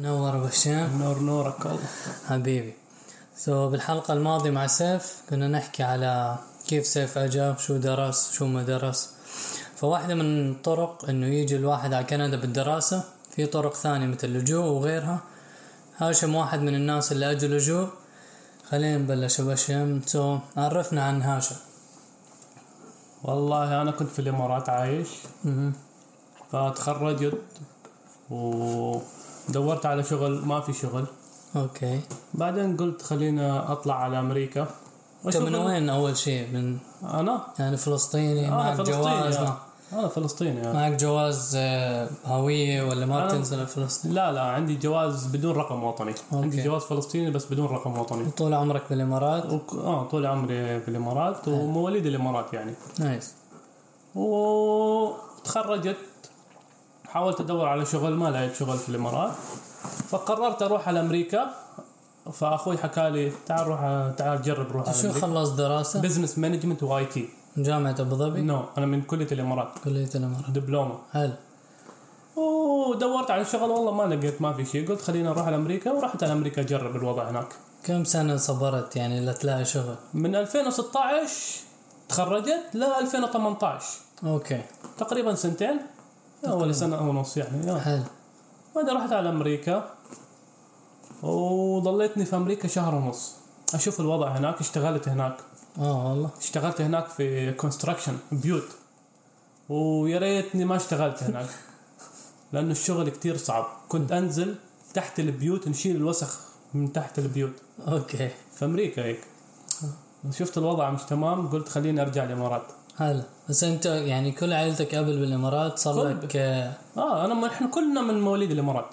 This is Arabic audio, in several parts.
نور أبو هشام نور نورك الله. حبيبي. so بالحلقة الماضية مع سيف كنا نحكي على كيف سيف اجا شو درس شو ما درس. فواحدة من الطرق إنه يجي الواحد على كندا بالدراسة في طرق ثانية مثل اللجوء وغيرها. هاشم واحد من الناس اللي أجوا لجوء. خلينا نبلش أبو هشام so عرفنا عن هاشم. والله أنا كنت في الإمارات عايش. فتخرجت ودورت على شغل ما في شغل. okay. بعدين قلت خلينا أطلع على أمريكا. أنت من وين أول شيء؟ من أنا؟ يعني فلسطيني أنا معك فلسطيني جواز آه. أنا فلسطيني آه. معك جواز آه، هوية ولا ما بتنزل فلسطين؟ لا لا عندي جواز بدون رقم وطني. عندي جواز فلسطيني بس بدون رقم وطني. طول عمرك بالإمارات؟ وك... آه طول عمري في الامارات ومواليد الإمارات يعني. nice. وتخرجت حاولت أدور على شغل ما لقيت شغل في الإمارات. فقررت أروح على أمريكا. فأخوي حكى لي تعال روح تعال جرب روح شو خلص دراسة؟ business management و IT جامعة أبو ظبي؟ no أنا من كلية الإمارات. كلية الإمارات. دبلومة. حلو. ودورت على شغل والله ما لقيت ما في شيء. قلت خلينا نروح على أمريكا ورحت على أمريكا أجرب الوضع هناك. كم سنة صبرت يعني لتلاقي شغل؟ من 2016 تخرجت ل 2018 okay. تقريبا سنتين. ولا سنة ونص يعني yeah. حلو. بعدين رحت على أمريكا وضليتني في أمريكا شهر ونص. أشوف الوضع هناك اشتغلت هناك. آه والله. اشتغلت هناك في construction بيوت. ويا ريتني ما اشتغلت هناك لأنه الشغل كتير صعب. كنت أنزل تحت البيوت نشيل الوسخ من تحت البيوت. okay. في أمريكا هيك. شفت الوضع مش تمام قلت خليني أرجع الإمارات. حلو بس انت يعني كل عائلتك قبل بالامارات صار لك آه أنا إحنا كلنا من مواليد الإمارات.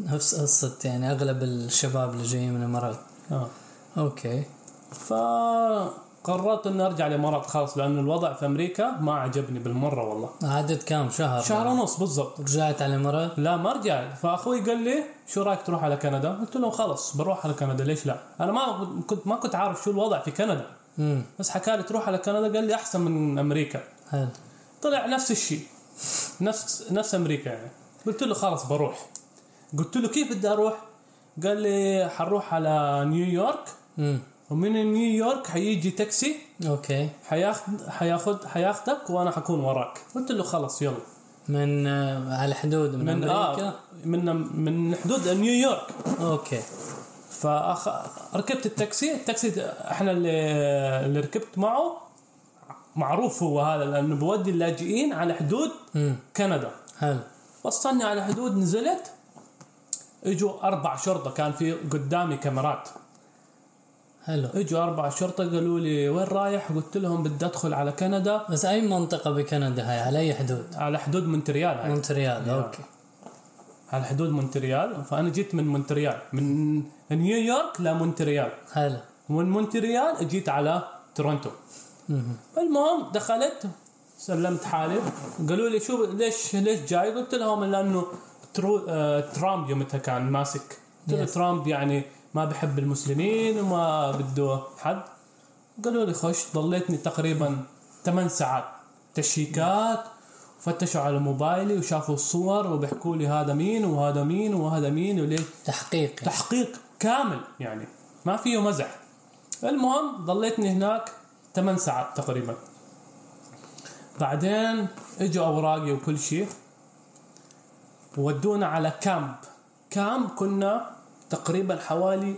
نفس قصة يعني أغلب الشباب اللي جايين من الإمارات. آه. okay. فقررت إني أرجع الإمارات خلاص لأنه الوضع في أمريكا ما عجبني بالمرة والله. عدت كم شهر؟ شهر ونص بالضبط. رجعت على الإمارات؟ لا ما رجع. فأخوي قال لي شو رأيك تروح على كندا؟ قلت له خلص بروح على كندا ليش لا؟ أنا ما كنت ما كنت عارف شو الوضع في كندا. بس حكى لي تروح على كندا قال لي أحسن من أمريكا. حلو. طلع نفس الشيء. نفس نفس أمريكا يعني. قلت له خلاص بروح. قلت له كيف بدي أروح؟ قال لي حروح على نيويورك. امم ومن نيويورك حيجي تاكسي. okay. حياخد حياخد حياخدك وأنا حكون وراك. قلت له خلص يلا. من آه، على الحدود من, من أمريكا؟ آه من من حدود نيويورك. okay. فأخ... ركبت التاكسي التاكسي إحنا اللي, اللي ركبت معه. معروف هو هذا لأنه بودي اللاجئين على حدود امم كندا. حلو. وصلني على حدود نزلت. إجوا أربع شرطة كان في قدامي كاميرات. حلو. إجوا أربع شرطة قالوا لي وين رايح؟ قلت لهم بدي أدخل على كندا. بس أي منطقة بكندا هاي؟ على أي حدود؟ على حدود مونتريال هاي. مونتريال yeah. okay. على حدود مونتريال فأنا جيت من مونتريال من نيويورك لمونتريال حلو ومن مونتريال جيت على تورونتو. مهم. المهم دخلت سلمت حالي. قالوا لي شو ليش ليش جاي؟ قلت لهم لأنه ترو آه ترامب يومتها كان ماسك. قلت له Yes. ترامب يعني ما بحب المسلمين وما بده حد. قالوا لي خش ضليتني تقريبا 8 ساعات. تشيكات فتشوا على موبايلي وشافوا الصور وبيحكوا لي هذا مين وهذا مين وهذا مين وليش؟ تحقيق يعني. تحقيق كامل يعني. ما فيه مزح. المهم ضليتني هناك 8 ساعات تقريبا. بعدين إجوا أوراقي وكل شيء. ودونا على كامب. كامب كنا تقريبا حوالي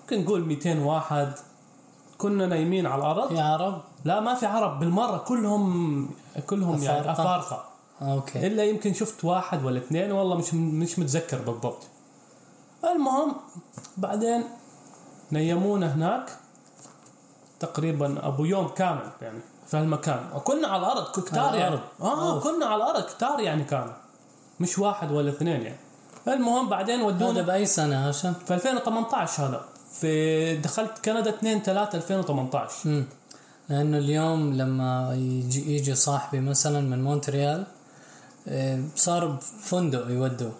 ممكن نقول 200 واحد. كنا نايمين على الأرض. في عرب لا ما في عرب بالمرة كلهم كلهم يعني أفارقة؟ أفارقة. أوكي. إلا يمكن شفت واحد ولا اثنين والله مش مش متذكر بالضبط. المهم بعدين نيمونا هناك تقريبا أبو يوم كامل يعني في هالمكان. وكنا على الأرض كتار يعني. آه أوف. كنا على الأرض كتار يعني كانوا. مش واحد ولا اثنين يعني. المهم بعدين هذا ودونا بأي سنة هاشم؟ في 2018 هذا. في دخلت كندا 2 3 2018 امم لأنه اليوم لما يجي يجي صاحبي مثلا من مونتريال آه، صار فندق يودوه.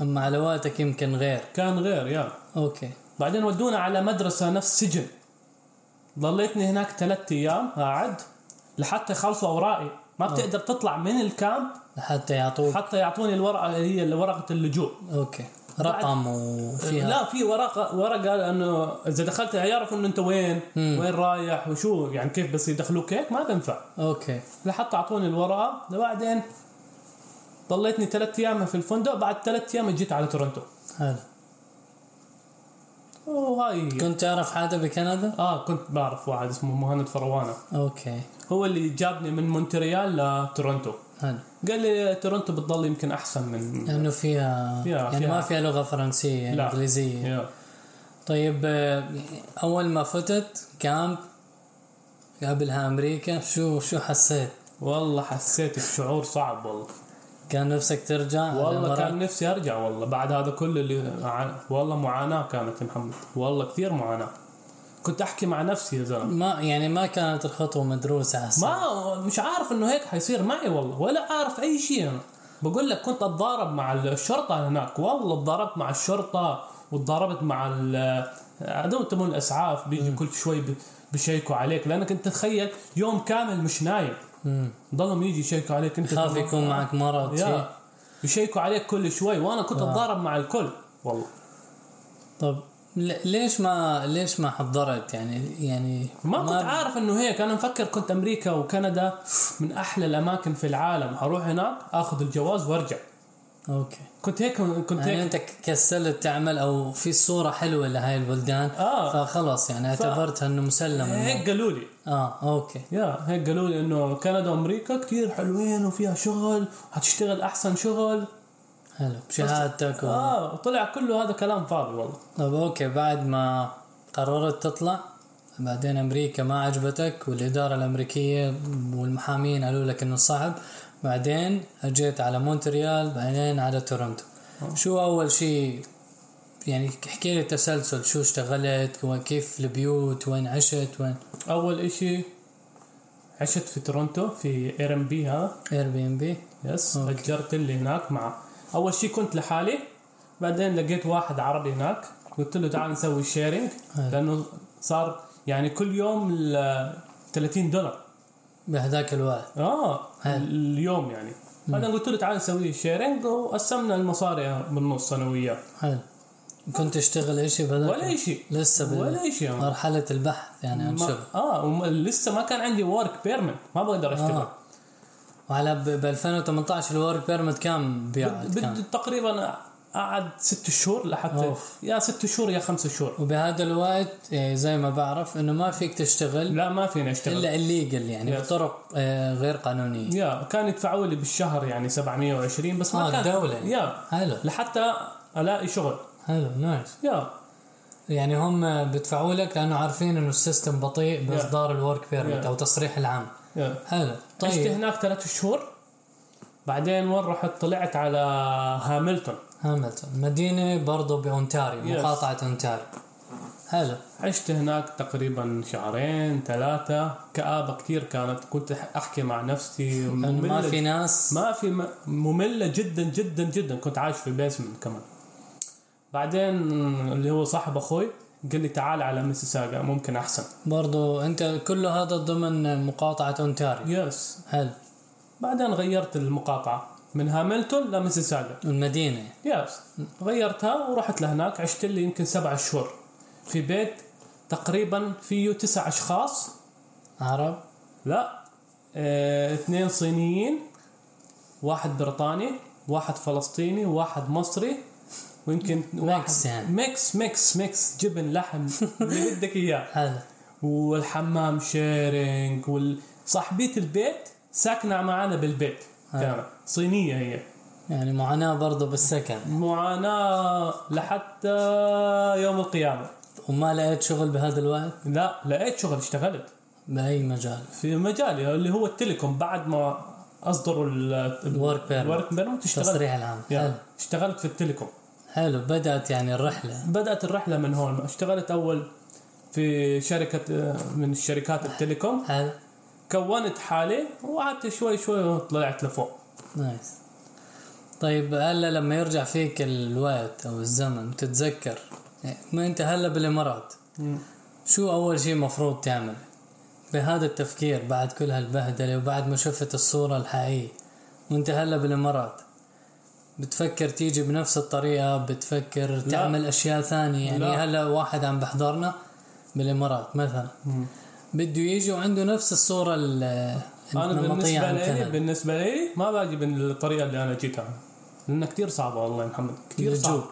أما على وقتك يمكن غير. كان غير yeah. okay. بعدين ودونا على مدرسة نفس سجن. ضليتني هناك ثلاثة أيام قاعد لحتى يخلصوا أوراقي. ما بتقدر تطلع من ال camp لحتى يعطوك. حتى يعطوني الورقة اللي هي ورقة اللجوء. okay. رقم وفيها. لا في ورقه ورقه إنه إذا دخلت يعرفوا إنه أنت وين وين رايح وشو يعني كيف بس يدخلوك هيك ما تنفع. okay. لحتى أعطوني الورقة. وبعدين ضليتني ثلاث أيام في الفندق. بعد ثلاث أيام جيت على تورنتو. حلو. وهاي. كنت تعرف حدا بكندا؟ آه كنت بعرف واحد اسمه مهند فروانة. okay. هو اللي جابني من مونتريال لتورنتو. حلو قال لي تورنتو بتضل يمكن أحسن من لأنه فيها فيها- يعني فيها. ما فيها لغة فرنسية لا. إنجليزية يا. طيب أول ما فتت كامب قبلها أمريكا شو شو حسيت؟ والله حسيت الشعور صعب والله كان نفسك ترجع والله؟ كان نفسي أرجع والله بعد هذا كله اللي والله معاناة كانت محمد والله كثير معاناة كنت أحكي مع نفسي يا زلمة. ما يعني ما كانت الخطوة مدروسة هسه ما مش عارف إنه هيك حيصير معي والله ولا أعرف أي شيء أنا. بقول لك كنت أتضارب مع الشرطة هناك. والله تضاربت مع الشرطة وتضاربت مع ال- هذول تبون الأسعاف بيجي كل شوي بيشيكوا عليك. لأنك أنت تخيل يوم كامل مش نايم. ضلهم يجي يشيكوا عليك أنت خاف. يكون معك مرض شيء يا يشيكوا عليك كل شوي. وأنا كنت آه. أتضارب مع الكل والله. طب ليش ما ليش ما حضرت؟ يعني يعني ما كنت عارف إنه هيك أنا مفكر كنت أمريكا وكندا من أحلى الأماكن في العالم أروح هناك آخذ الجواز وأرجع. okay. كنت هيك كنت يعني هيك. أنت كسلت تعمل أو في صورة حلوة لهاي البلدان. آه. فخلص يعني اعتبرتها إنه مسلم هيك قالوا لي. آه okay. yeah هيك قالوا لي إنه كندا وأمريكا كثير حلوين وفيها شغل وحتشتغل أحسن شغل. حلو. بشهادتك و... آه وطلع كله هذا كلام فاضي والله. طب okay بعد ما قررت تطلع بعدين أمريكا ما عجبتك والإدارة الأمريكية والمحامين قالوا لك إنه صعب بعدين أجيت على مونتريال بعدين على تورنتو شو أول شيء؟ يعني احكي لي التسلسل شو اشتغلت؟ وكيف البيوت؟ وين عشت؟ وين؟ أول إشي عشت في تورونتو في اير ام بي ها؟ اير بي ام بي يس أجرت لي هناك مع أول شيء كنت لحالي بعدين لقيت واحد عربي هناك قلت له تعال نسوي sharing. لأنه صار يعني كل يوم ل 30 دولار. بهذاك الوقت. آه حلو. اليوم يعني. بعدين قلت له تعال نسوي sharing وقسمنا المصاري بالنص أنا وياه حلو. كنت تشتغل إشي بهذاك ولا شيء لسه ولا شيء. مرحلة البحث يعني عن ما شغل. آه لسه ما كان عندي work permit ما بقدر أشتغل. آه. وعلى ب 2018 ال work permit كم بيقعد بدي تقريبا قعد ست شهور لحتى أوف. يا ست شهور يا خمس شهور. وبهذا الوقت إيه، زي ما بعرف إنه ما فيك تشتغل. لا ما فيني اشتغل إلا illegal يعني Yes. بطرق آه، غير قانونية. yeah كان يدفعوا لي بالشهر يعني 720 بس ما آه، كان. الدولة. yeah. حلو. لحتى ألاقي شغل. حلو nice yeah. يعني هم بدفعوا لك لأنه عارفين إنه ال system بطيء باصدار ال work permit. أو تصريح العام. yeah حلو. عشت طيب هناك ثلاث شهور بعدين وين رحت؟ طلعت على هاملتون. هاملتون. مدينة برضه بأونتاريو. مقاطعة أونتاريو. حلو. عشت هناك تقريبا شهرين ثلاثة. كآبة كثير كانت. كنت أحكي مع نفسي. ما في ناس. ما في مملة جدا جدا جدا. كنت عايش في basement كمان. بعدين اللي هو صاحب أخوي قال لي تعال على ميسيساغا ممكن أحسن. برضو أنت كل هذا ضمن مقاطعة أونتاريو. yes حلو. بعدين غيرت المقاطعة من هاملتون لميسيساغا المدينة yes غيرتها ورحت لهناك عشت لي يمكن سبع شهور. في بيت تقريبا فيه تسع أشخاص. عرب. لا. آه اثنين صينيين واحد بريطاني واحد فلسطيني واحد مصري. ويمكن mix يعني. mix mix mix. جبن لحم. اللي بدك إياه. حلو. والحمام sharing وصاحبية البيت ساكنة معنا بالبيت. كانت صينية هي. يعني معاناة برضو بالسكن. معاناة لحتى يوم القيامة. وما لقيت شغل بهذا الوقت؟ لا لقيت شغل اشتغلت. بأي مجال؟ في مجالي اللي هو ال telecom. بعد ما أصدروا ال work permit ال work permit اشتغلت تصريح العام. يعني اشتغلت في ال telecom. حلو. بدأت يعني الرحلة. بدأت الرحلة من هون. اشتغلت أول في شركة من الشركات ال telecom. حلو. كونت حالي وقعدت شوي شوي وطلعت لفوق. nice. طيب هلا لما يرجع فيك الوقت أو الزمن بتتذكر؟ يعني ما أنت هلا بالإمارات. شو أول شيء مفروض تعمل؟ بهذا التفكير بعد كل هالبهدلة وبعد ما شفت الصورة الحقيقية وانت هلا بالامارات بتفكر تيجي بنفس الطريقة بتفكر تعمل أشياء ثانية. يعني لا. هلأ واحد عم بحضرنا بالإمارات مثلا. بده يجي وعنده نفس الصورة ال- أنا عن لي كندا بالنسبة لي ما باجي بالطريقة اللي أنا جيتها. لأنها كثير صعبة والله يا محمد. كثير اللجوء. صعب.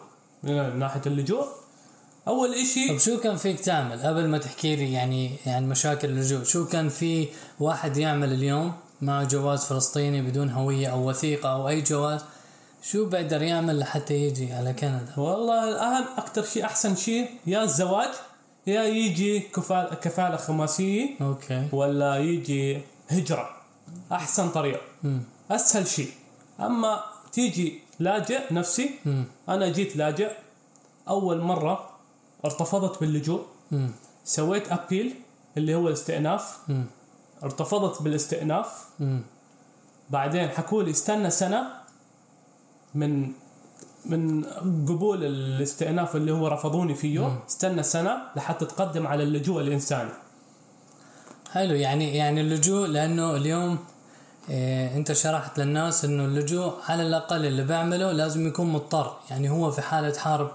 من ناحية اللجوء أول طب إشي شو كان فيك تعمل قبل ما تحكي لي يعني يعني مشاكل اللجوء شو كان في واحد يعمل اليوم معه جواز فلسطيني بدون هوية أو وثيقة أو أي جواز؟ شو بقدر يعمل لحتى يجي على كندا؟ والله الاهم أكثر شيء أحسن شيء يا الزواج يا يجي كفاله كفالة خماسية okay. ولا يجي هجرة. أحسن طريقة. مم. أسهل شيء. أما تيجي لاجئ نفسي مم. أنا جيت لاجئ أول مرة ارتفضت باللجوء. مم. سويت appeal اللي هو الاستئناف. مم. ارتفضت بالاستئناف. مم. بعدين حكوا لي استنى سنة من من قبول الاستئناف اللي هو رفضوني فيه. استنى سنة لحتى تقدم على اللجوء الإنساني. حلو يعني يعني اللجوء لأنه اليوم إيه أنت شرحت للناس إنه اللجوء على الأقل اللي بيعمله لازم يكون مضطر. يعني هو في حالة حرب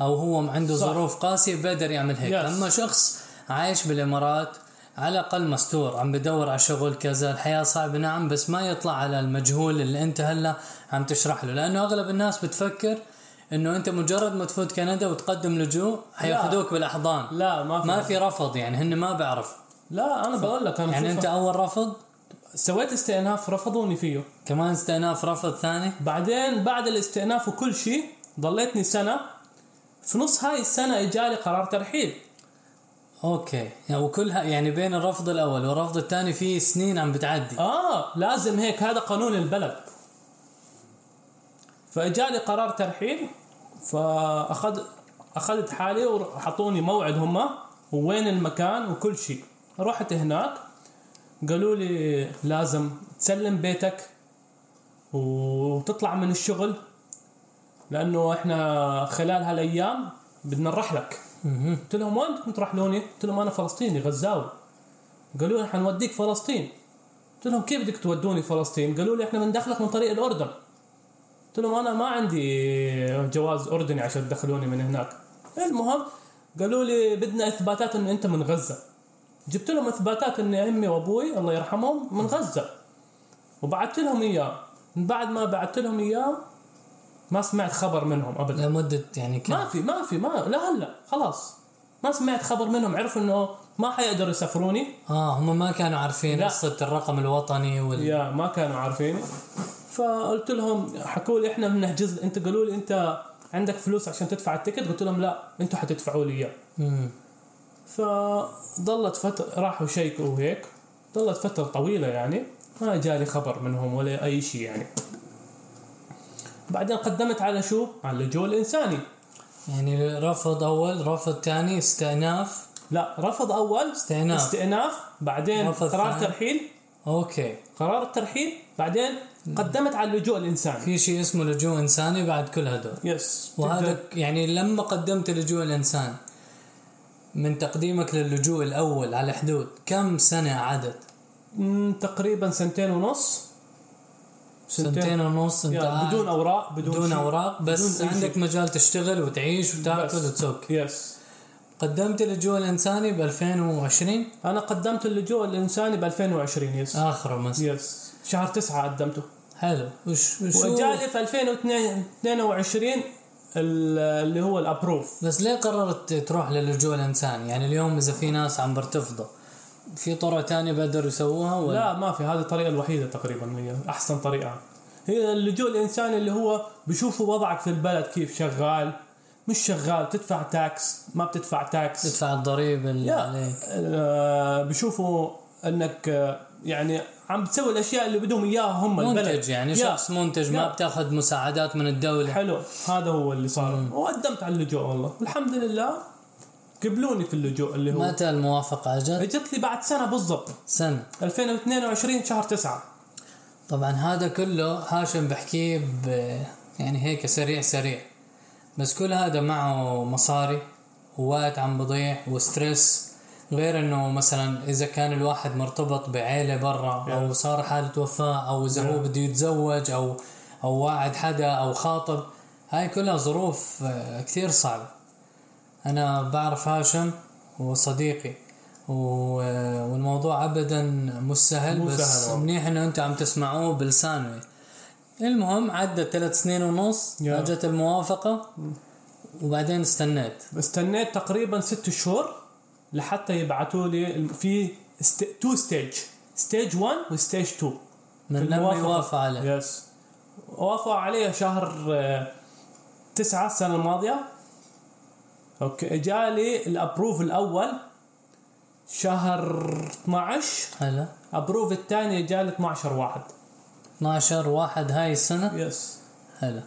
أو هو عنده صح. ظروف قاسية بيقدر يعمل هيك. Yes. اما شخص عايش بالإمارات على الأقل مستور عم بدور على شغل كذا الحياة صعبة نعم بس ما يطلع على المجهول اللي أنت هلأ عم تشرح له. لأنه أغلب الناس بتفكر إنه أنت مجرد ما تفوت كندا وتقدم لجوء حياخذوك بالأحضان. لا ما في ما في رفض يعني هن ما بيعرفوا لا أنا بقول لك أنا يعني أنت أول رفض؟ سويت استئناف رفضوني فيه. كمان استئناف رفض ثاني؟ بعدين بعد الاستئناف وكل شيء ضليتني سنة في نص هاي السنة إجالي قرار ترحيل okay. يعني وكلها يعني بين الرفض الأول والرفض الثاني في سنين عم بتعدي. آه لازم هيك. هذا قانون البلد. فإجالي قرار ترحيل فاخذ أخذت حالي وحطوني موعد هم ووين المكان وكل شيء. رحت هناك قالوا لي لازم تسلم بيتك وتطلع من الشغل. لأنه إحنا خلال هالأيام بدنا نرحلك. قلت لهم وين بدكم ترحلوني؟ قلت لهم أنا فلسطيني غزاوي. قالوا لي حنوديك فلسطين. قلت لهم كيف بدك تودوني فلسطين؟ قالوا لي إحنا بندخلك من طريق الأردن. قلت لهم أنا ما عندي جواز أردني عشان تدخلوني من هناك. المهم قالوا لي بدنا إثباتات إنه أنت من غزة. جبت لهم إثباتات إني أمي وأبوي الله يرحمهم من غزة. وبعثت لهم إياه. من بعد ما بعثت لهم إياه ما سمعت خبر منهم ابدا. لمدة يعني كم؟ ما في ما في ما لا هلا خلاص. ما سمعت خبر منهم عرفوا إنه ما حيقدروا يسافروني. آه هم ما كانوا عارفين. قصة الرقم الوطني وال يا ما كانوا عارفيني. فقلت لهم حكوا لي إحنا بنحجز أنت قالوا لي أنت عندك فلوس عشان تدفع التيكت. قلت لهم لا أنتوا حتدفعوا لي إياه. فضلت فترة راحوا شيكوا وهيك. ضلت فترة طويلة يعني ما جالي خبر منهم ولا أي شيء يعني. بعدين قدمت على شو؟ على اللجوء الإنساني. يعني رفض أول رفض ثاني استئناف. لا رفض أول استئناف. استئناف بعدين رفض قرار ثاني. ترحيل. okay. قرار الترحيل بعدين قدمت على اللجوء الإنساني. في شيء اسمه لجوء إنساني بعد كل هدول. yes وهذا يعني لما قدمت لجوء الإنسان من تقديمك للجوء الأول على الحدود كم سنة عدت تقريبا سنتين ونص. سنتين ونص انت قاعد بدون أوراق بدون, بدون. أوراق بس بدون عندك. مجال تشتغل وتعيش وتاكل. وتسوق. yes قدمت اللجوء الإنساني ب 2020 أنا قدمت اللجوء الإنساني ب 2020 yes اخره مثلا yes شهر تسعة قدمته. حلو. وش وشو؟ وجالي في 2022 ال- اللي هو ال approve بس ليه قررت تروح للجوء الإنساني؟ يعني اليوم إذا في ناس عم برتفضوا في طرق تانية بقدروا يسووها ولا؟ لا ما في. هذه الطريقة الوحيدة تقريبا هي أحسن طريقة. هي اللجوء الانساني اللي هو بيشوفوا وضعك في البلد كيف شغال؟ مش شغال بتدفع tax ما بتدفع tax تدفع الضريبه اللي yeah عليك. آه، بيشوفوا إنك آه، يعني عم بتسوي الأشياء اللي بدهم إياها هم البلد. منتج يعني yeah. شخص منتج ما yeah. بتاخذ مساعدات من الدولة. حلو هذا هو اللي صار. وقدمت على اللجوء والله. الحمد لله قبلوني في اللجوء اللي هو متى الموافقة أجت؟ اجت لي بعد سنة بالضبط. سنة. 2022 شهر 9 طبعا هذا كله هاشم بحكيه ب يعني هيك سريع سريع. بس كل هذا معه مصاري ووقت عم بضيع وستريس. غير إنه مثلا إذا كان الواحد مرتبط بعيلة برا أو صار حالة وفاة أو إذا هو بده يتزوج أو أو واعد حدا أو خاطب هاي كلها ظروف آه، كثير صعبة. أنا بعرف هاشم وصديقي والموضوع ابدا مش سهل مو بس سهل. منيح إنه أنتم عم تسمعوه بلسانه المهم عدت ثلاث سنين ونص. أجت الموافقة وبعدين استنيت استنيت تقريبا ست شهور لحتى يبعثوا لي في. two stage stage 1 و stage 2 من لما. يوافق عليه yes وافقوا عليه شهر آه، تسعة السنة الماضية okay جالي ال approve الأول شهر 12 هلا. approve الثاني جالي 12 واحد. 12 واحد هاي السنة؟ yes هلا.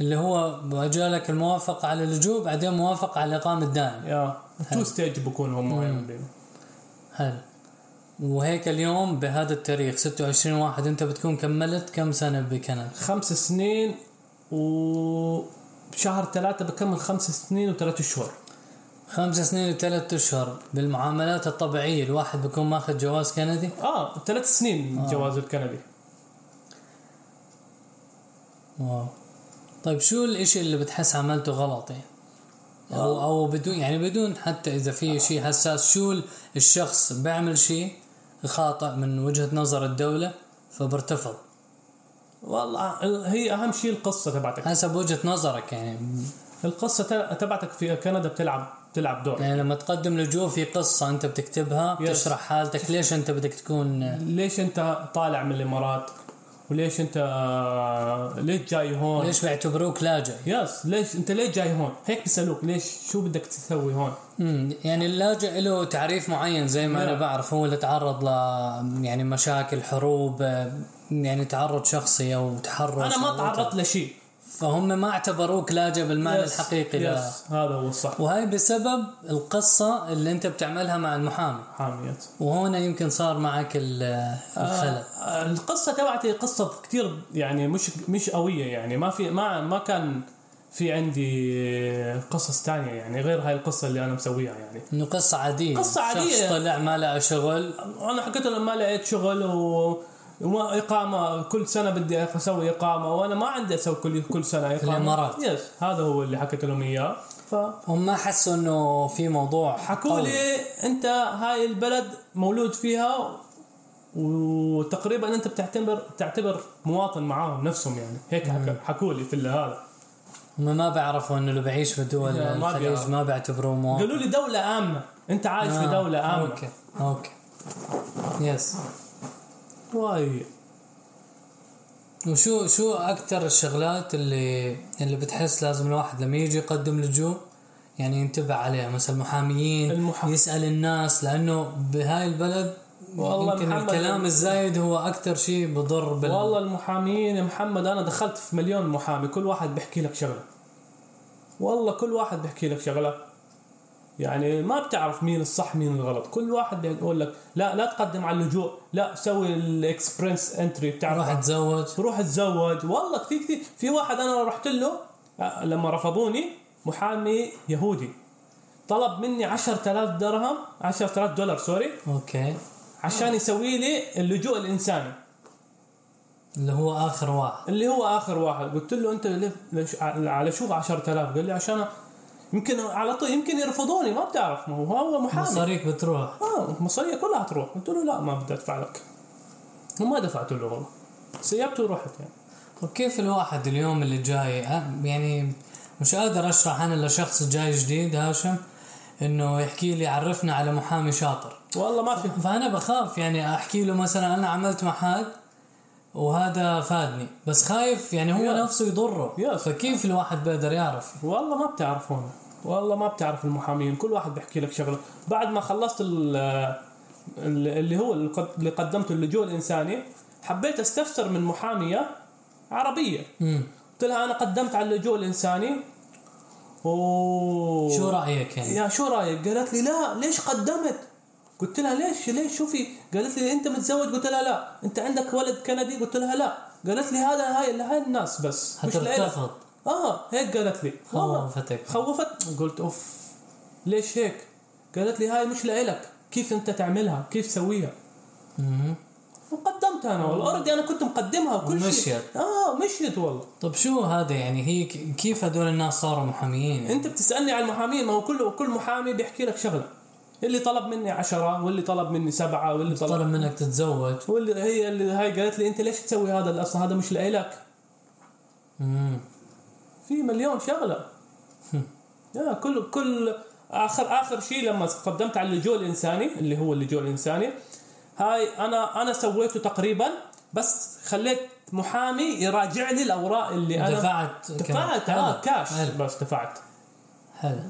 اللي هو جالك الموافقة على اللجوء بعدين موافقة على الإقامة الدائمة. yeah two stage بكون هم. هلا. وهيك اليوم بهذا التاريخ 26 واحد أنت بتكون كملت كم سنة بكندا؟ خمس سنين و بشهر ثلاثة بكمل خمس سنين وثلاث شهور. خمس سنين وثلاث اشهر بالمعاملات الطبيعية الواحد بيكون ماخذ جواز كندي؟ آه ثلاث سنين الجواز الكندي. واو. طيب شو الإشي اللي بتحس عملته غلط يعني؟ أو أو بدون يعني بدون حتى إذا في شيء حساس شو ال- الشخص بيعمل شيء خاطئ من وجهة نظر الدولة فبرتفض؟ والله ال- هي أهم شيء القصة تبعتك. حسب وجهة نظرك يعني. القصة ت- تبعتك في كندا بتلعب تلعب دور. يعني لما تقدم لجوء في قصة أنت بتكتبها. بتشرح حالتك ليش أنت بدك تكون ليش أنت طالع من الإمارات؟ وليش انت ليش جاي هون؟ ليش بيعتبروك لاجئ yes ليش انت ليش جاي هون؟ هيك بيسألوك ليش شو بدك تسوي هون؟ مم. يعني اللاجئ له تعريف معين زي ما أنا Yeah. بعرف. هو اللي تعرض ل يعني مشاكل حروب آه، يعني تعرض شخصي أو تحرش أنا ما تعرضت لشيء. فهم ما اعتبروك لاجئ بالمعنى Yes. الحقيقي لا. yes هذا هو الصح. وهي بسبب القصة اللي انت بتعملها مع المحامي. حامي yes وهنا يمكن صار معك ال- الخلل. آه، القصة تبعتي قصة كتير يعني مش مش قوية يعني. ما في ما ما كان في عندي قصص تانية يعني غير هاي القصة اللي أنا مسويها يعني. إنه قصة عادية. قصة عادية. شخص طلع ما لقى شغل. أنا حكيت له ما لقيت شغل و وما إقامة كل سنة بدي أسوي إقامة وأنا ما عندي أسوي كل كل سنة إقامة. الإمارات. يس هذا هو اللي حكيت لهم إياه. ف هم ما حسوا إنه في موضوع حكوا. لي أنت هاي البلد مولود فيها وتقريبا أنت بتعتبر تعتبر مواطن معاهم نفسهم يعني. هيك حكوا لي في هذا. هم ما بيعرفوا إنه اللي بعيش لا، ما الخليج بيعرف. ما بيعتبروه مواطن. قالوا لي دولة آمنة. أنت عايش في آه، دولة آمنة. okay okay. yes واي وشو شو أكثر الشغلات اللي اللي بتحس لازم الواحد لما يجي يقدم لجوء يعني ينتبه عليها؟ مثلا المحاميين المح- يسأل الناس لأنه بهاي البلد والله يمكن محمد- الكلام الزايد هو أكثر شيء بضر بال والله المحامين يا محمد أنا دخلت في مليون محامي كل واحد بيحكي لك شغلة. والله كل واحد بيحكي لك شغلة. يعني ما بتعرف مين الصح مين الغلط. كل واحد بيقول لك لا لا تقدم على اللجوء لا سوي ال express entry بتعرف. روح تزوج روح تزوج والله كثير كثير. في واحد أنا رحت له آه، لما رفضوني محامي يهودي. طلب مني 10000 درهم 10000 دولار sorry. okay. عشان يسوي لي اللجوء الإنساني. اللي هو آخر واحد. اللي هو آخر واحد. قلت له أنت على شو 10000 قال لي عشان يمكن على طول يمكن يرفضوني ما بتعرف. ما هو هو محامي. مصاريك بتروح. آه المصاريه كلها تروح. قلت له لا ما بدي أدفع لك. وما دفعت له والله. سيبته ورحت يعني. وكيف الواحد اليوم اللي جاي؟ أه، يعني مش قادر أشرح أنا لشخص جاي جديد هاشم إنه يحكي لي عرفنا على محامي شاطر. والله ما في. فأنا بخاف يعني أحكي له مثلا أنا عملت مع حد وهذا فادني. بس خايف يعني هو يا. نفسه يضره. يا. فكيف الواحد بيقدر يعرف؟ والله ما بتعرف هون والله ما بتعرف المحامين. كل واحد بيحكي لك شغلة. بعد ما خلصت ال- ال- اللي هو اللي قد- اللي قدمته اللجوء الإنساني حبيت أستفسر من محامية عربية. قلت لها أنا قدمت على اللجوء الإنساني. و شو رأيك يعني؟ يا شو رأيك؟ قالت لي لا ليش قدمت؟ قلت لها ليش ليش؟ شوفي قالت لي أنت متزوج؟ قلت لها لا. أنت عندك ولد كندي؟ قلت لها لا. قالت لي هذا هاي هاي الناس بس مش آه هيك قالت لي. خوفتك. خوفت. قلت أوف. ليش هيك؟ قالت لي هاي مش لإلك كيف أنت تعملها؟ كيف تسويها؟ وقدمت قدمت أنا والله. أوريدي أنا كنت مقدمها وكل شيء. ومشيت. آه مشيت والله. طب شو هذا يعني؟ هي كيف هدول الناس صاروا محاميين؟ يعني؟ أنت بتسألني عن المحامين؟ ما هو كل كل محامي بيحكي لك شغلة. اللي طلب مني عشرة واللي طلب مني سبعة واللي طلب طلب منك تتزوج. واللي هي اللي هاي قالت لي أنت ليش تسوي هذا؟ أصلا هذا مش لإلك. امم في مليون شغلة. يا كل كل اخر آخر شيء لما قدمت على اللجوء الإنساني اللي هو اللجوء الإنساني هاي أنا أنا سويته تقريبا بس خليت محامي يراجع لي الأوراق اللي أنا دفعت دفعت آه. كاش. بس دفعت. حلو.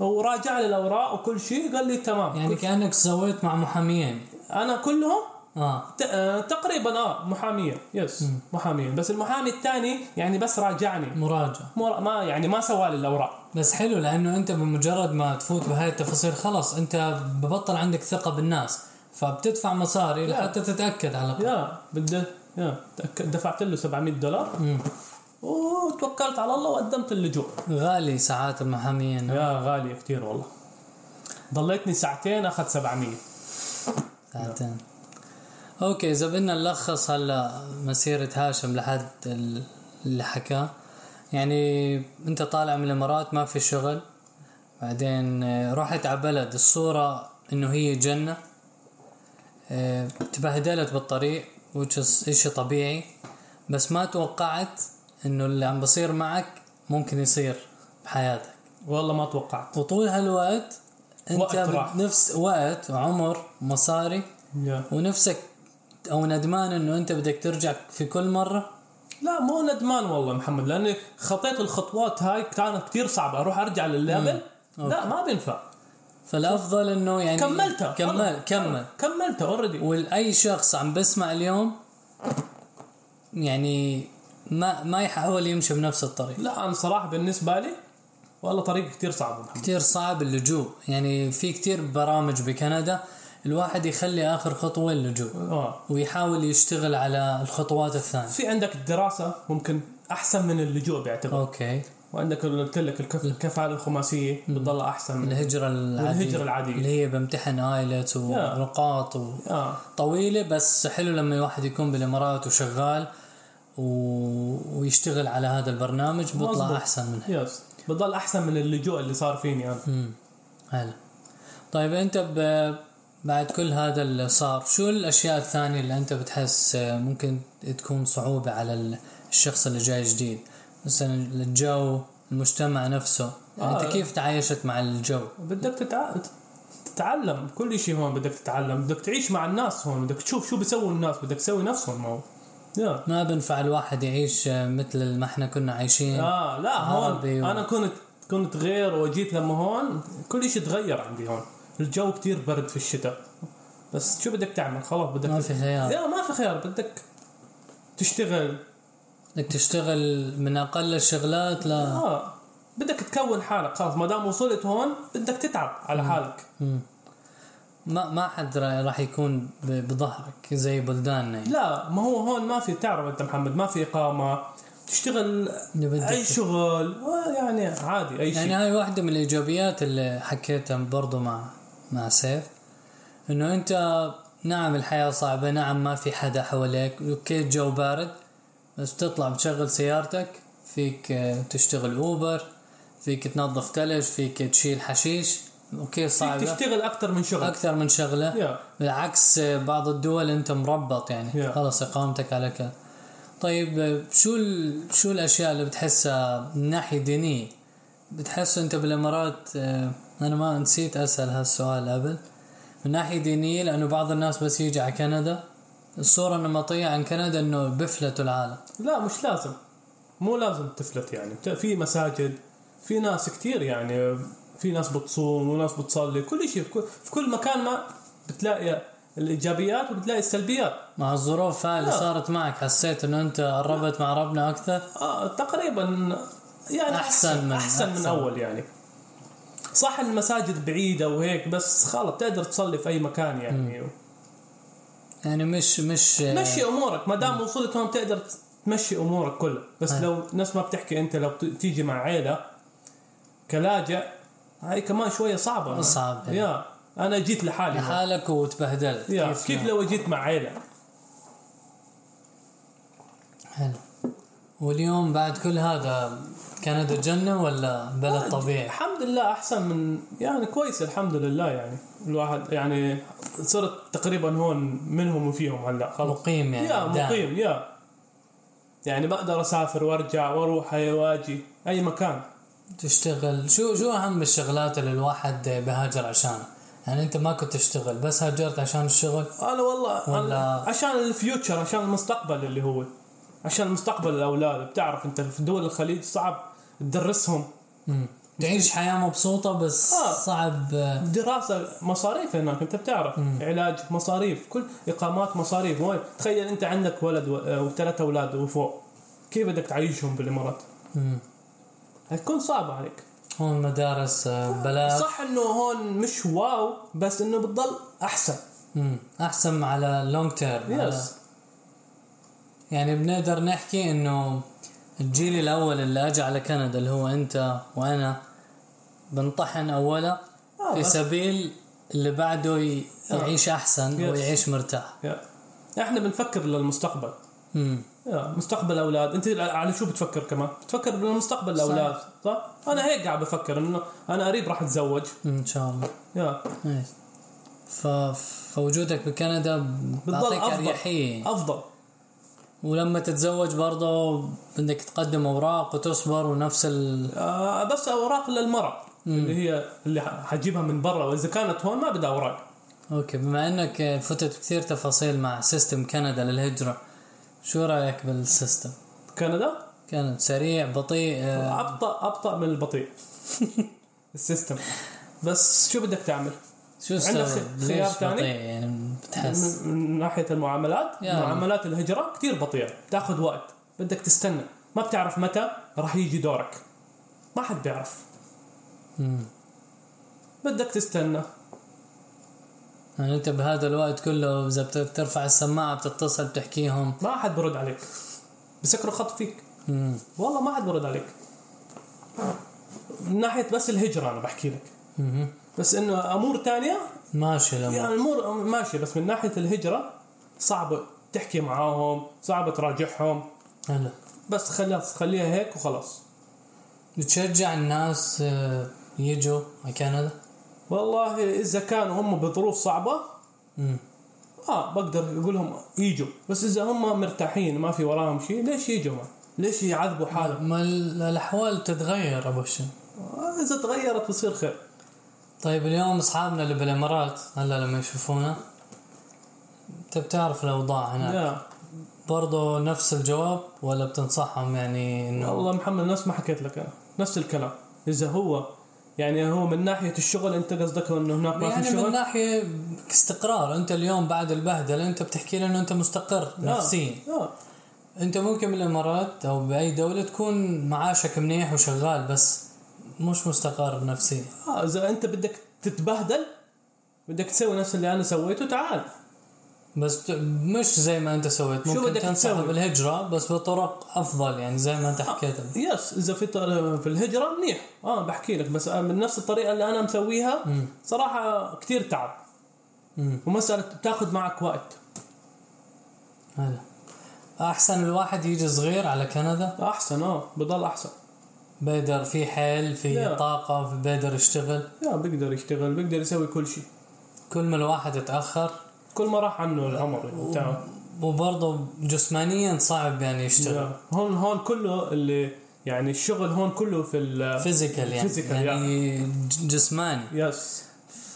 وراجع لي الأوراق وكل شيء قال لي تمام. يعني كأنك سويت مع محاميين. أنا كلهم؟ آه. ت- آه، تقريبا آه محامية. يس محامية. بس المحامي الثاني يعني بس راجعني. مراجعه مر- ما يعني ما سوى لي الأوراق. بس حلو لأنه أنت بمجرد ما تفوت بهاي التفاصيل خلص أنت ببطل عندك ثقة بالناس. فبتدفع مصاري لحتى تتأكد على الأقل. يا بده يا دفعت له 700 دولار. وتوكلت على الله وقدمت اللجوء. غالي ساعات المحاميين يا غالية كثير والله. ضليتني ساعتين أخذ 700 ساعتين. أوكي إذا بدنا نلخص هلا مسيرة هاشم لحد ال- اللي حكاه. يعني أنت طالع من الإمارات ما في شغل. بعدين آه، رحت على بلد الصورة إنه هي جنة. آه، تبهدلت بالطريق is إشي طبيعي. بس ما توقعت إنه اللي عم بصير معك ممكن يصير بحياتك. والله ما توقعت وطول هالوقت أنت وقت راح. نفس وقت وعمر ومصاري يا. ونفسك أو ندمان إنه أنت بدك ترجع في كل مرة؟ لا مو ندمان والله محمد لأني خطيت الخطوات هاي كانت كثير صعبة. أروح أرجع للليفل؟ لا ما بينفع. فالأفضل إنه يعني كملتها كمل كمل. كملتها already واي شخص عم بسمع اليوم يعني ما ما يحاول يمشي بنفس الطريق. لا أنا صراحة بالنسبة لي والله طريق كثير صعب. محمد كتير صعب اللجوء. يعني في كتير برامج بكندا الواحد يخلي آخر خطوة اللجوء آه. ويحاول يشتغل على الخطوات الثانية. في عندك الدراسة ممكن أحسن من اللجوء بيعتبر okay. وعندك قلت لك الكف- الكفالة الخماسية بتضل أحسن. من الهجرة العادية. والهجرة العادية. اللي هي بمتحن IELTS ونقاط و... طويلة بس حلو لما الواحد يكون بالإمارات وشغال. ويشتغل على هذا البرنامج مظبوط. أحسن منه. yes بضل أحسن من اللجوء اللي صار فيني أنا امم هلا طيب أنت ب... بعد كل هذا اللي صار شو الأشياء الثانية اللي أنت بتحس ممكن تكون صعوبة على ال- الشخص اللي جاي جديد؟ مثلا الجو المجتمع نفسه. يعني آه. انت كيف تعايشت مع الجو؟ بدك تتع... تتعلم. كل شيء هون بدك تتعلم. بدك تعيش مع الناس هون. بدك تشوف شو بيسووا الناس. بدك تسوي نفسهم هون. ما بنفع الواحد يعيش مثل ما إحنا كنا عايشين. آه لا هون و- أنا كنت كنت غير وجيت لما هون كل شيء تغير عندي هون. الجو كتير برد في الشتاء. بس شو بدك تعمل؟ خلاص بدك ما في خيار. لا ما في خيار. بدك تشتغل. بدك تشتغل من أقل الشغلات ل آه بدك تكون حالك. خلاص ما دام وصلت هون بدك تتعب على حالك. ما ما حد را- راح يكون بظهرك زي بلداننا. يعني. لا ما هو هون ما في تعرف أنت محمد ما في إقامة. تشتغل أي شغل يعني عادي أي يعني شيء. هاي واحدة من الإيجابيات اللي حكيتها برضو مع مع سيف. إنه أنت نعم الحياة صعبة نعم ما في حدا حواليك. okay الجو بارد بس بتطلع بتشغل سيارتك فيك آه، تشتغل Uber فيك تنظف ثلج فيك تشيل حشيش. okay صعبة. تشتغل أكثر من شغل. أكثر من شغلة. yeah. بالعكس بعض الدول أنت مربط يعني. Yeah. خلص إقامتك على كذا. طيب شو ال... شو الأشياء اللي بتحسها من ناحية دينية؟ بتحس أنت بالإمارات آه، أنا ما نسيت أسأل هالسؤال قبل. من ناحية دينية لأنه بعض الناس بس يجي على كندا. الصورة النمطيه عن كندا إنه بفلتوا العالم. لا مش لازم. مو لازم تفلت يعني. في مساجد في ناس كتير يعني في ناس بتصوم وناس بتصلي كل شيء في كل- مكان ما بتلاقي الإيجابيات وبتلاقي السلبيات. مع الظروف هاي اللي. صارت معك حسيت إنه أنت قربت مع ربنا أكثر؟ آه تقريبا يعني أحسن من- أحسن من أحسن. أول يعني. صح المساجد بعيدة وهيك بس خلص بتقدر تصلي في أي مكان يعني. يعني مش مش مشي أمورك ما دام وصلت هون بتقدر تمشي أمورك كلها. بس هاي. لو ناس ما بتحكي أنت لو تيجي مع عيلة كلاجئ هاي كمان شوية صعبة. صعب. يا أنا جيت لحالي. لحالك وتبهدلت. يا كيف لو جيت مع عيلة؟ حلو. واليوم بعد كل هذا كندا جنة ولا بلد طبيعي؟ الحمد لله أحسن من يعني كويس الحمد لله يعني. الواحد يعني صرت تقريبا هون منهم وفيهم هلأ خلص مقيم يعني يا. مقيم يا. يعني بقدر أسافر وأرجع وأروح هي واجي أي مكان. تشتغل. شو شو أهم الشغلات اللي الواحد بهاجر عشانها؟ يعني أنت ما كنت تشتغل بس هاجرت عشان الشغل؟ أنا والله ولا- أنا عشان الفيوتشر عشان المستقبل اللي هو. عشان مستقبل الأولاد. بتعرف أنت في دول الخليج صعب تدرسهم. مم. تعيش حياة مبسوطة بس آه. صعب. دراسة مصاريف هناك أنت بتعرف. علاج مصاريف كل إقامات مصاريف. وين؟ تخيل أنت عندك ولد وثلاث أولاد وفوق. كيف بدك تعيشهم بالإمارات؟ مم. هتكون صعبة عليك هون مدارس آه، بلاش صح إنه هون مش واو بس إنه بتضل أحسن مم. أحسن على ال long term yes يعني بنقدر نحكي إنه الجيل الأول اللي أجى على كندا اللي هو أنت وأنا بنطحن أولا آه، في سبيل اللي بعده ي- يعيش أحسن yes. ويعيش مرتاح yeah. إحنا بنفكر للمستقبل مم. مستقبل الاولاد أنت على شو بتفكر كمان؟ بتفكر بالمستقبل الاولاد صح. أنا هيك قاعد بفكر إنه أنا قريب راح أتزوج. إن شاء الله. yeah. ف... فوجودك بكندا بتضل بيعطيك أفضل. أريحية. أفضل. ولما تتزوج برضه بدك تقدم أوراق وتصبر ونفس ال... آه بس أوراق للمرأة. اللي هي اللي ح- حتجيبها من برا. وإذا كانت هون ما بدها أوراق. okay بما إنك فتت كثير تفاصيل مع system كندا للهجرة. شو رأيك بال system؟ كندا؟ كانت سريع بطيء آه، أبطأ أبطأ من البطيء. السيستم. بس شو بدك تعمل؟ شو عندك خيار؟ بطيء؟ يعني بتحس. من, من ناحية المعاملات؟ يعني. معاملات الهجرة كثير بطيئة. بتاخذ وقت. بدك تستنى. ما بتعرف متى راح يجي دورك. ما حد بيعرف. مم. بدك تستنى. يعني انت بهذا الوقت كله إذا بت- بترفع السماعة بتتصل بتحكيهم. ما حد برد عليك. بسكروا خط فيك. مم. والله ما حد برد عليك. من ناحية بس الهجرة أنا بحكي لك. مهم. بس إنه أمور تانية؟ ماشي الأمور. يعني الأمور ماشيه بس من ناحية الهجرة صعبه تحكي معاهم صعبه تراجعهم. هلا. بس خلاص خليها هيك وخلاص. بتشجع الناس آه، يجوا على كندا والله إذا كانوا هم بظروف صعبة مم. آه بقدر أقول لهم يجوا. بس إذا هم مرتاحين ما في وراهم شيء ليش يجوا ليش يعذبوا حالهم؟ ما ال- الأحوال تتغير أبو هشام آه إذا تغيرت بصير خير. طيب اليوم أصحابنا اللي بالإمارات هلا لما يشوفونا انت بتعرف الأوضاع هناك؟ برضه نفس الجواب ولا بتنصحهم يعني انه والله محمد نفس ما حكيت لك أنا. نفس الكلام. إذا هو يعني هو من ناحية الشغل أنت قصدك إنه هناك ما يعني في من شغل؟ ناحية استقرار أنت اليوم بعد البهدلة أنت بتحكي لي إنه أنت مستقر نفسيا. آه. أنت ممكن بالامارات أو بأي دولة تكون معاشك منيح وشغال بس مش مستقر نفسيا. آه إذا أنت بدك تتبهدل بدك تسوي نفس اللي أنا سويته تعال. بس مش زي ما انت سويت. شو ممكن بدك تنصح تسوي؟ بالهجرة بس بطرق أفضل يعني زي ما انت حكيت. يس إذا في في الهجرة منيح. آه بحكي لك بس آه، من نفس الطريقة اللي أنا مسويها صراحة كتير تعب. ومسألة بتاخذ معك وقت. هلا. أحسن الواحد يجي صغير على كندا؟ أحسن آه بضل أحسن. بيقدر في حيل في لا. طاقة في بيقدر يشتغل؟ yeah بيقدر يشتغل بيقدر يسوي كل شيء. كل ما الواحد يتأخر كل ما راح عنه العمر تعال وبرضه جسمانيا صعب يعني يشتغل. هون هون كله اللي يعني الشغل هون كله في ال physical يعني Physical، يعني ج- جسماني. yes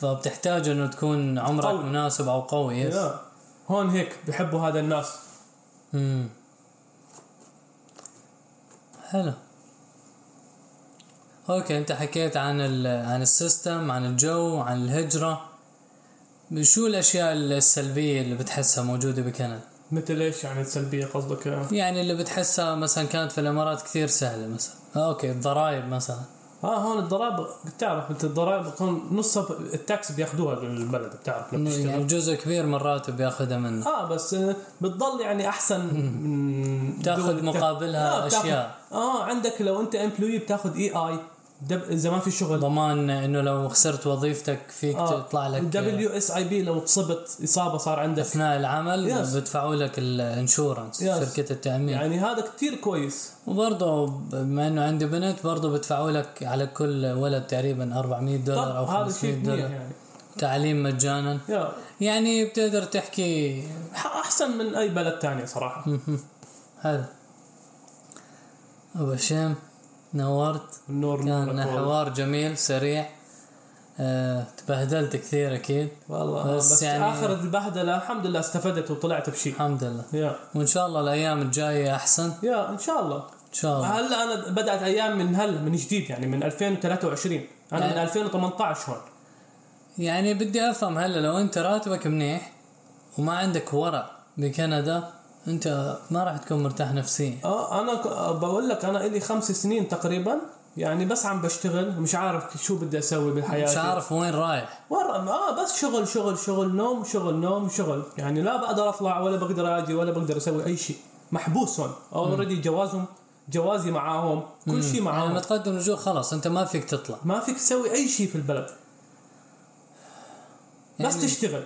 فبتحتاج إنه تكون عمرك قوي. مناسب أو قوي yes yeah. هون هيك بحبوا هذا الناس. امم حلو. okay أنت حكيت عن عن ال system عن الجو عن الهجرة. شو الأشياء السلبية اللي بتحسها موجودة بكندا؟ مثل إيش يعني السلبية قصدك؟ يعني اللي بتحسها مثلا كانت في الإمارات كثير سهلة مثلا. آه، okay الضرائب مثلا. آه هون الضرائب بتعرف انت الضرائب بتكون ب- ال tax بياخذوها بالبلد بتعرف يعني جزء كبير من الراتب بياخذها منه. آه بس آه، بتضل يعني أحسن من الت- مقابلها آه، أشياء. آه عندك لو أنت employee بتاخذ EI. دب... اذا ما في شغل. ضمان إنه لو خسرت وظيفتك فيك تطلع لك WSIB لو تصبت إصابة صار عندك. أثناء العمل Yes. بيدفعوا لك ال insurance. شركة التأمين. يعني هذا كتير كويس. وبرضه بما إنه عندي بنت برضه بدفعوا لك على كل ولد تقريبا 400 طب دولار أو هذا 500 شيء منيح دولار. يعني. تعليم مجانا. يا يعني بتقدر تحكي. أحسن من أي بلد تاني صراحة. هذا أبو هشام. نورت. النور كان. حوار جميل سريع. أه تبهدلت كثير أكيد. والله بس بس, يعني- آخر البهدلة الحمد لله استفدت وطلعت بشيء. الحمد لله. يا. وإن شاء الله الأيام الجاية أحسن. يا إن شاء الله. إن شاء الله. هلا أنا بدأت أيام من هلا من جديد يعني من 2023 أنا من يعني- 2018 هون يعني بدي أفهم هلا لو أنت راتبك منيح وما عندك ورق بكندا انت ما راح تكون مرتاح نفسيا. آه أنا ك- بقول لك أنا لي خمس سنين تقريبا يعني بس عم بشتغل مش عارف شو بدي أسوي بحياتي. مش عارف وين رايح. ورا آه بس شغل شغل شغل نوم شغل نوم شغل. يعني لا بقدر أطلع ولا بقدر آجي ولا بقدر أسوي أي شيء. محبوس هون already جوازهم جوازي معاهم كل شيء يعني معاهم متقدم لجوء خلاص أنت ما فيك تطلع. ما فيك تسوي أي شيء في البلد. بس يعني- تشتغل.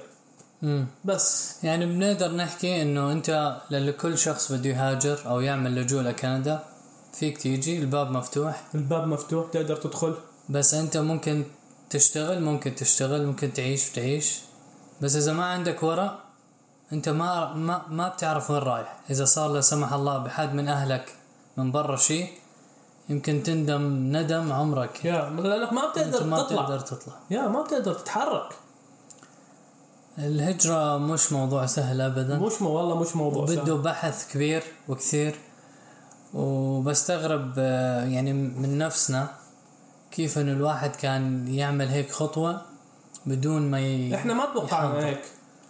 بس. يعني بنقدر نحكي إنه أنت لكل شخص بده يهاجر أو يعمل لجوء لكندا فيك تيجي الباب مفتوح. الباب مفتوح تقدر تدخل. بس أنت ممكن تشتغل ممكن تشتغل ممكن تعيش تعيش بس إذا ما عندك ورق أنت ما ما ما بتعرف وين رايح. إذا صار لا سمح الله بحد من أهلك من برا شيء يمكن تندم ندم عمرك. يا لأنك ما أنت بتقدر ما تطلع. بتقدر تطلع. يا ما بتقدر تتحرك. الهجرة مش موضوع سهل ابدا. مش مو والله مش موضوع سهل. بده بحث كبير وكثير. وبستغرب آه، يعني من نفسنا كيف إنه الواحد كان يعمل هيك خطوة بدون ما ي... إحنا ما توقعنا. هيك.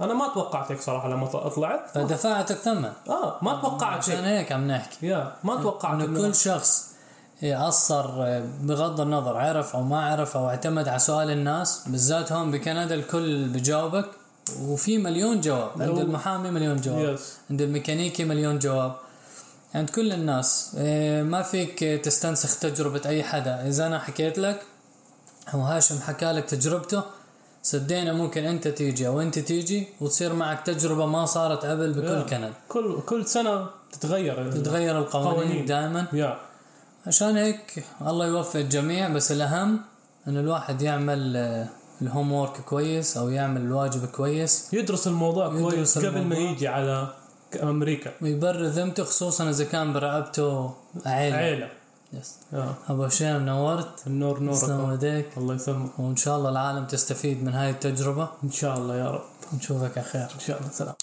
أنا ما توقعت هيك صراحة لما طلعت. فدفعتك ثمن. آه ما توقعت عشان هيك. هيك عم نحكي. يا ما توقعت إنه كل شخص قصر بغض النظر عرف أو ما عرف أو اعتمد على سؤال الناس بالذات هون بكندا الكل بجاوبك. وفي مليون جواب. عند المحامي مليون جواب. يس عند الميكانيكي مليون جواب. عند كل الناس. إيه، ما فيك تستنسخ تجربة أي حدا. إذا أنا حكيت لك أو هاشم حكى لك تجربته صدقنا ممكن أنت تيجي أو أنت تيجي وتصير معك تجربة ما صارت قبل بكل يا. كندا كل كل سنة تتغير تتغير القوانين قوانين. دائما. يا عشان هيك الله يوفق الجميع بس الأهم إنه الواحد يعمل آه، الهوم وورك كويس أو يعمل الواجب كويس. يدرس الموضوع يدرس كويس قبل ما. يجي على أمريكا. ويبرر ذمته خصوصا إذا كان برقبته عيلة. عيلة. يس يا أبو هشام نورت. النور نورك. ايديك الله يسلمك. وإن شاء الله العالم تستفيد من هاي التجربة. إن شاء الله يا رب. ونشوفك على خير. إن شاء الله. سلام.